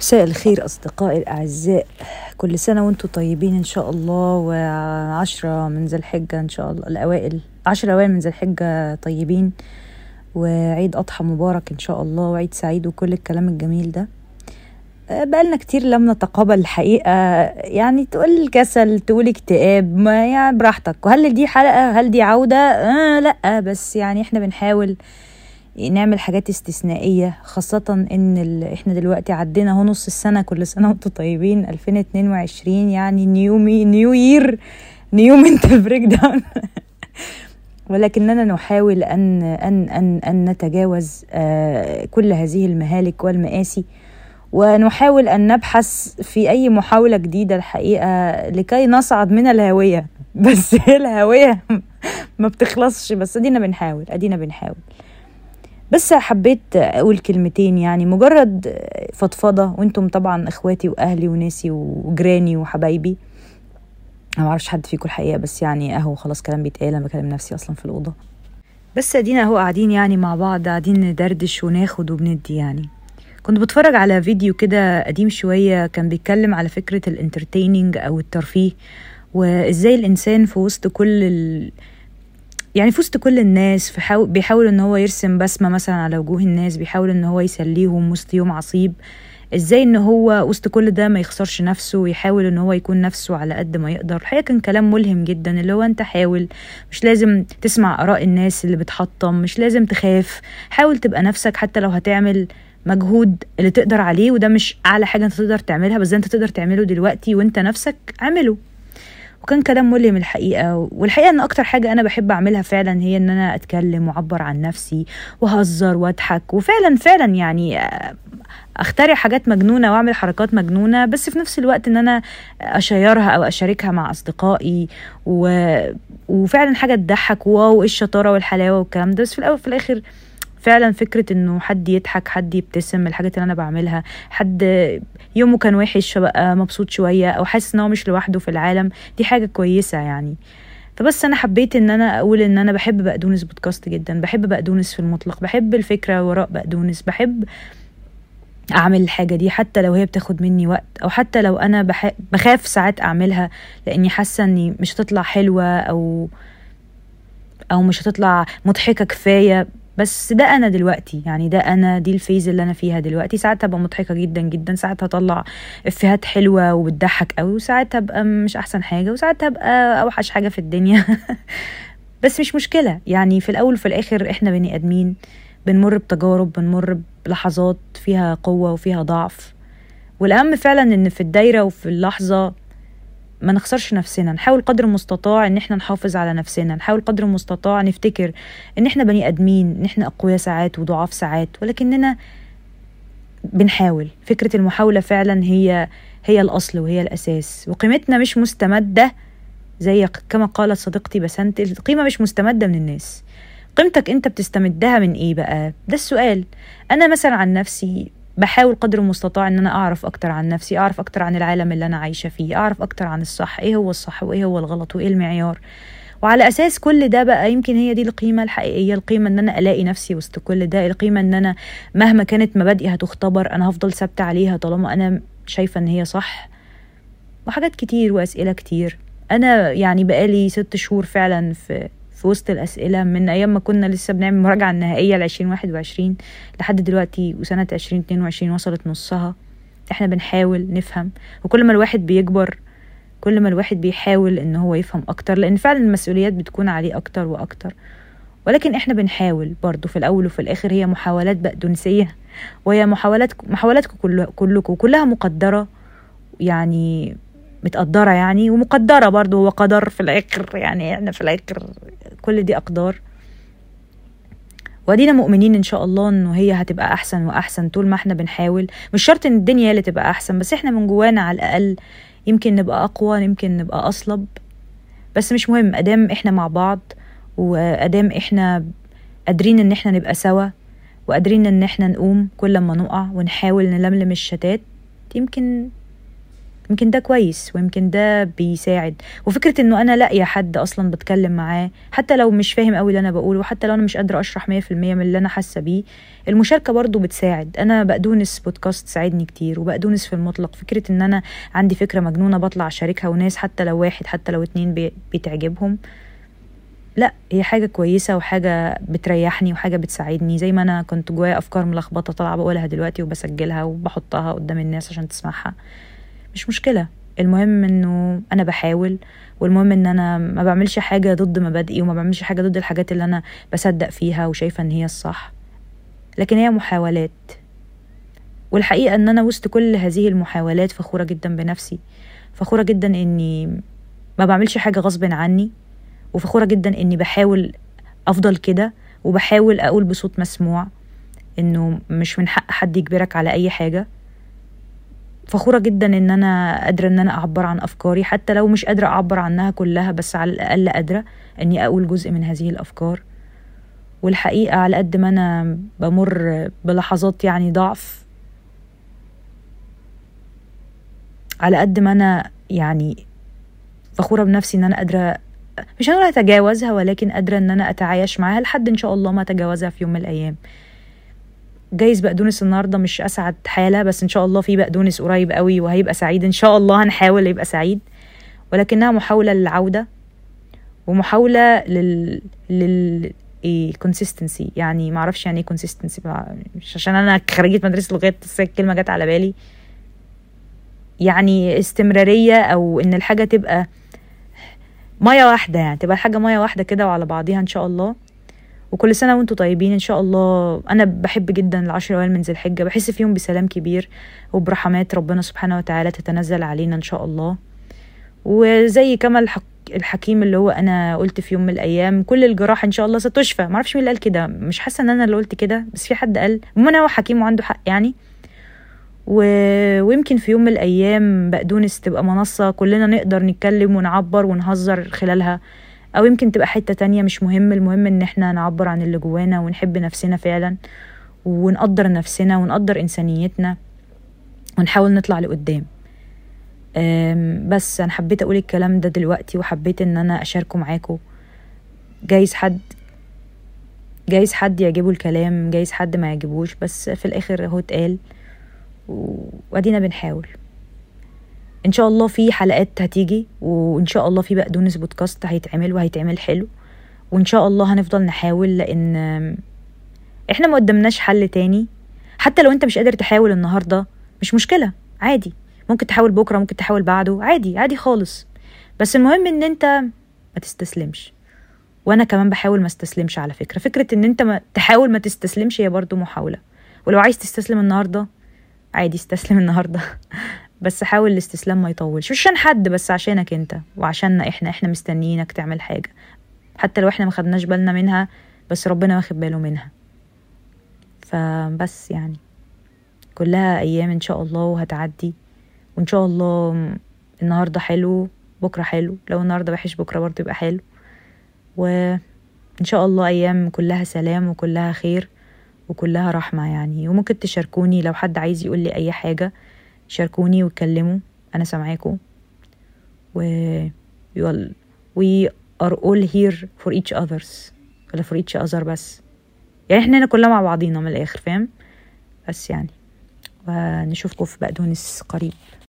مساء الخير أصدقائي الأعزاء. كل سنة وأنتم طيبين إن شاء الله وعشرة من ذي الحجة إن شاء الله الأوائل عشرة أوائل من ذي الحجة طيبين. وعيد أضحى مبارك إن شاء الله وعيد سعيد وكل الكلام الجميل ده. بقالنا كتير لم نتقابل الحقيقة يعني تقول كسل تقول اكتئاب ما يعني براحتك. وهل دي حلقة؟ هل دي عودة؟ آه لأ بس يعني إحنا بنحاول. نعمل حاجات استثنائية خاصة إن. إحنا دلوقتي عدينا اهو نص السنة كل سنة وأنتم طيبين 2022 يعني new me new year new mental breakdown ولكننا نحاول ان ان ان أن نتجاوز آه كل هذه المهالك والمآسي. ونحاول أن نبحث في أي محاولة جديدة الحقيقة لكي نصعد من الهاوية بس الهاوية ما بتخلصش بس أدينا بنحاول أدينا بنحاول. بس حبيت أقول كلمتين يعني مجرد فضفضة وأنتم طبعا إخواتي وأهلي وناسي وجيراني وحبايبي. أنا معرفش حد فيكم الحقيقة بس يعني اهو خلاص كلام بيتقال أنا بكلم نفسي أصلا في الأوضة. بس أدينا أهو قاعدين يعني مع بعض قاعدين ندردش وناخد وبندي يعني. كنت بتفرج على فيديو كده قديم شوية كان بيتكلم على فكرة الانترتيننج أو الترفيه وإزاي الإنسان في وسط كل ال... يعني في وسط كل الناس في حاول بيحاول إن هو يرسم بسمة مثلا على وجوه الناس بيحاول إن هو يسليهم وسط يوم عصيب. إزاي إن هو وسط كل ده ما يخسرش نفسه ويحاول إن هو يكون نفسه على قد ما يقدر. الحقيقة كان كلام ملهم جدا اللي هو أنت حاول مش لازم تسمع آراء الناس اللي بتحطم مش لازم تخاف. حاول تبقى نفسك حتى لو هتعمل مجهود اللي تقدر عليه وده مش أعلى حاجة أنت تقدر تعملها بس أنت تقدر تعمله دلوقتي وأنت نفسك اعمله وكان كلام ملهم الحقيقة والحقيقة إن أكتر حاجة أنا بحب أعملها فعلا هي إن أنا أتكلم وأعبر عن نفسي وأهزر وأضحك وفعلا فعلا يعني أخترع حاجات مجنونة وأعمل حركات مجنونة بس في نفس الوقت إن أنا أشيرها أو أشاركها مع أصدقائي و... وفعلا حاجة تضحك واو إيه الشطارة والحلاوة والكلام ده بس في الأول في الآخر فعلا فكرة إنه حد يضحك حد يبتسم الحاجات اللي أنا بعملها. حد يومه كان وحش فبقى مبسوط شوية أو حاسس إن هو مش لوحده في العالم دي حاجة كويسة يعني. فبس أنا حبيت إن أنا أقول إن أنا بحب بقدونس بودكاست جدا بحب بقدونس في المطلق بحب الفكرة وراء بقدونس بحب أعمل الحاجة دي حتى لو هي بتاخد مني وقت أو حتى لو أنا بح... بخاف ساعات أعملها لأني حاسة إني مش هتطلع حلوة أو أو مش هتطلع مضحكة كفاية. بس ده أنا دلوقتي يعني ده أنا دي الفيز اللي أنا فيها دلوقتي. ساعات هبقى مضحكة جدا جدا ساعات هطلع إفيهات حلوة وبتضحك قوي وساعات هبقى مش أحسن حاجة وساعات هبقى أوحش حاجة في الدنيا. بس مش مشكلة يعني في الأول وفي الآخر إحنا بني آدمين بنمر بتجارب بنمر بلحظات فيها قوة وفيها ضعف. والأهم فعلا إن في الدايرة وفي اللحظة ما نخسرش نفسنا. نحاول قدر المستطاع إن إحنا نحافظ على نفسنا. نحاول قدر المستطاع نفتكر إن إحنا بني أدمين إن إحنا أقوياء ساعات وضعاف ساعات ولكننا بنحاول. فكرة المحاولة فعلا هي هي الأصل وهي الأساس. وقيمتنا مش مستمدة زي كما قالت صديقتي بسنت القيمة مش مستمدة من الناس. قيمتك أنت بتستمدها من إيه بقى؟ ده السؤال. أنا مثلا عن نفسي بحاول قدر المستطاع إن أنا أعرف أكتر عن نفسي أعرف أكتر عن العالم اللي أنا عايشة فيه أعرف أكتر عن الصح إيه هو الصح وإيه هو الغلط وإيه المعيار. وعلى أساس كل ده بقى يمكن هي دي القيمة الحقيقية القيمة إن أنا ألاقي نفسي وسط كل ده القيمة إن أنا مهما كانت مبادئي هتختبر أنا هفضل ثابتة عليها طالما أنا شايفة إن هي صح. وحاجات كتير وأسئلة كتير. أنا يعني بقالي ست شهور فعلا في في وسط الأسئلة من أيام ما كنا لسه بنعمل مراجعة النهائية لعشرين واحد وعشرين لحد دلوقتي وسنة عشرين اتنين وعشرين وصلت نصها. إحنا بنحاول نفهم وكل ما الواحد بيكبر كل ما الواحد بيحاول إن هو يفهم أكتر لأن فعلا المسؤوليات بتكون عليه أكتر وأكتر. ولكن إحنا بنحاول برضو في الأول وفي الآخر هي محاولات بقدونسية وهي محاولات محاولاتكم كلكم كلها مقدرة يعني متقدرة يعني ومقدرة برضو هو قدر في الآخر يعني إحنا في الآخر كل دي أقدار. ودينا مؤمنين إن شاء الله إنه هي هتبقى أحسن وأحسن طول ما إحنا بنحاول. مش شرط إن الدنيا اللي تبقى أحسن بس إحنا من جوانا على الأقل يمكن نبقى أقوى يمكن نبقى أصلب. بس مش مهم أدام إحنا مع بعض وأدام إحنا قادرين إن إحنا نبقى سوا وقادرين إن إحنا نقوم كل ما نقع ونحاول نلملم الشتات يمكن يمكن ده كويس ويمكن ده بيساعد. وفكرة إنه أنا لاقيه حد أصلا بتكلم معاه حتى لو مش فاهم قوي اللي أنا بقوله وحتى لو أنا مش قادرة أشرح 100% من اللي أنا حاسة بيه المشاركة برضو بتساعد. أنا بقدونس بودكاست ساعدني كتير وبقدونس في المطلق. فكرة إن أنا عندي فكرة مجنونة بطلع أشاركها وناس حتى لو واحد حتى لو اتنين بتعجبهم لا هي حاجة كويسة وحاجة بتريحني وحاجة بتساعدني. زي ما أنا كنت جوايا أفكار ملخبطة طالعة بقولها دلوقتي وبسجلها وبحطها قدام الناس عشان تسمعها. مش مشكلة. المهم إنه أنا بحاول والمهم إن أنا ما بعملش حاجة ضد مبادئي وما بعملش حاجة ضد الحاجات اللي أنا بصدق فيها وشايفة إن هي الصح. لكن هي محاولات. والحقيقة إن أنا وسط كل هذه المحاولات فخورة جدا بنفسي. فخورة جدا إني ما بعملش حاجة غصب عني. وفخورة جدا إني بحاول أفضل كده. وبحاول أقول بصوت مسموع إنه مش من حق حد يجبرك على أي حاجة. فخورة جدا إن أنا قادرة إن أنا أعبر عن أفكاري حتى لو مش قادرة أعبر عنها كلها بس على الأقل قادرة إني أقول جزء من هذه الأفكار. والحقيقة على قد ما أنا بمر بلحظات يعني ضعف على قد ما أنا يعني فخورة بنفسي إن أنا قادرة مش هنقول أتجاوزها ولكن قادرة إن أنا أتعايش معاها لحد إن شاء الله ما أتجاوزها في يوم من الأيام. جايز بقدونس النهارده مش أسعد حالة بس إن شاء الله في بقدونس قريب قوي وهيبقى سعيد. إن شاء الله هنحاول يبقى سعيد ولكنها محاولة للعودة ومحاولة لل لل إيه consistency. يعني ما أعرفش يعني إيه consistency بقى. مش عشان أنا خريجة مدرسة لغات الكلمة جت على بالي. يعني استمرارية أو إن الحاجة تبقى مية واحدة يعني تبقى الحاجة مية واحدة كده وعلى بعضيها إن شاء الله. وكل سنة وأنتم طيبين إن شاء الله. أنا بحب جدا العشر الاوائل من ذي الحجة. بحس فيهم بسلام كبير وبرحمات ربنا سبحانه وتعالى تتنزل علينا إن شاء الله. وزي كما الحكيم اللي هو أنا قلت في يوم من الأيام كل الجراح إن شاء الله ستشفى. ما أعرفش مين اللي قال كده. مش حاسة إن أنا اللي قلت كده بس في حد قال. المهم هو حكيم وعنده حق يعني. و... ويمكن في يوم من الأيام بقدونس تبقى منصة كلنا نقدر نتكلم ونعبر ونهزر خلالها. أو يمكن تبقى حتة تانية مش مهم المهم إن إحنا نعبر عن اللي جوانا ونحب نفسنا فعلا ونقدر نفسنا ونقدر إنسانيتنا ونحاول نطلع لقدام. بس أنا حبيت أقول الكلام ده دلوقتي وحبيت إن أنا أشاركه معاكم جايز حد جايز حد يعجبه الكلام جايز حد ما يعجبوش بس في الآخر هو اتقال وأدينا بنحاول. إن شاء الله في حلقات هتيجي وإن شاء الله في بقدونس بودكاست هيتعمل وهيتعمل حلو. وإن شاء الله هنفضل نحاول لأن إحنا ما قدمناش حل تاني. حتى لو أنت مش قادر تحاول النهارده مش مشكلة عادي. ممكن تحاول بكرة ممكن تحاول بعده عادي عادي خالص. بس المهم إن أنت ما تستسلمش. وأنا كمان بحاول ما استسلمش على فكرة. فكرة إن أنت ما تحاول ما تستسلمش هي برضو محاولة. ولو عايز تستسلم النهارده عادي استسلم النهارده. بس حاول الاستسلام ما يطولش. مش عشان حد بس عشانك انت وعشاننا إحنا إحنا مستنيينك تعمل حاجة. حتى لو إحنا ما خدناش بالنا منها بس ربنا واخد باله منها. فبس يعني. كلها أيام إن شاء الله وهتعدي. وإن شاء الله النهارده حلو بكرة حلو. لو النهارده وحش بكرة برضه يبقى حلو. وإن شاء الله أيام كلها سلام وكلها خير وكلها رحمة يعني. وممكن تشاركوني لو حد عايز يقول لي أي حاجة. شاركوني واتكلموا أنا سامعاكم. و يلا we are all here for each others. ولا for each other بس. يعني إحنا هنا كلنا مع بعضينا من الآخر فاهم؟ بس يعني. ونشوفكم في بقدونس قريب.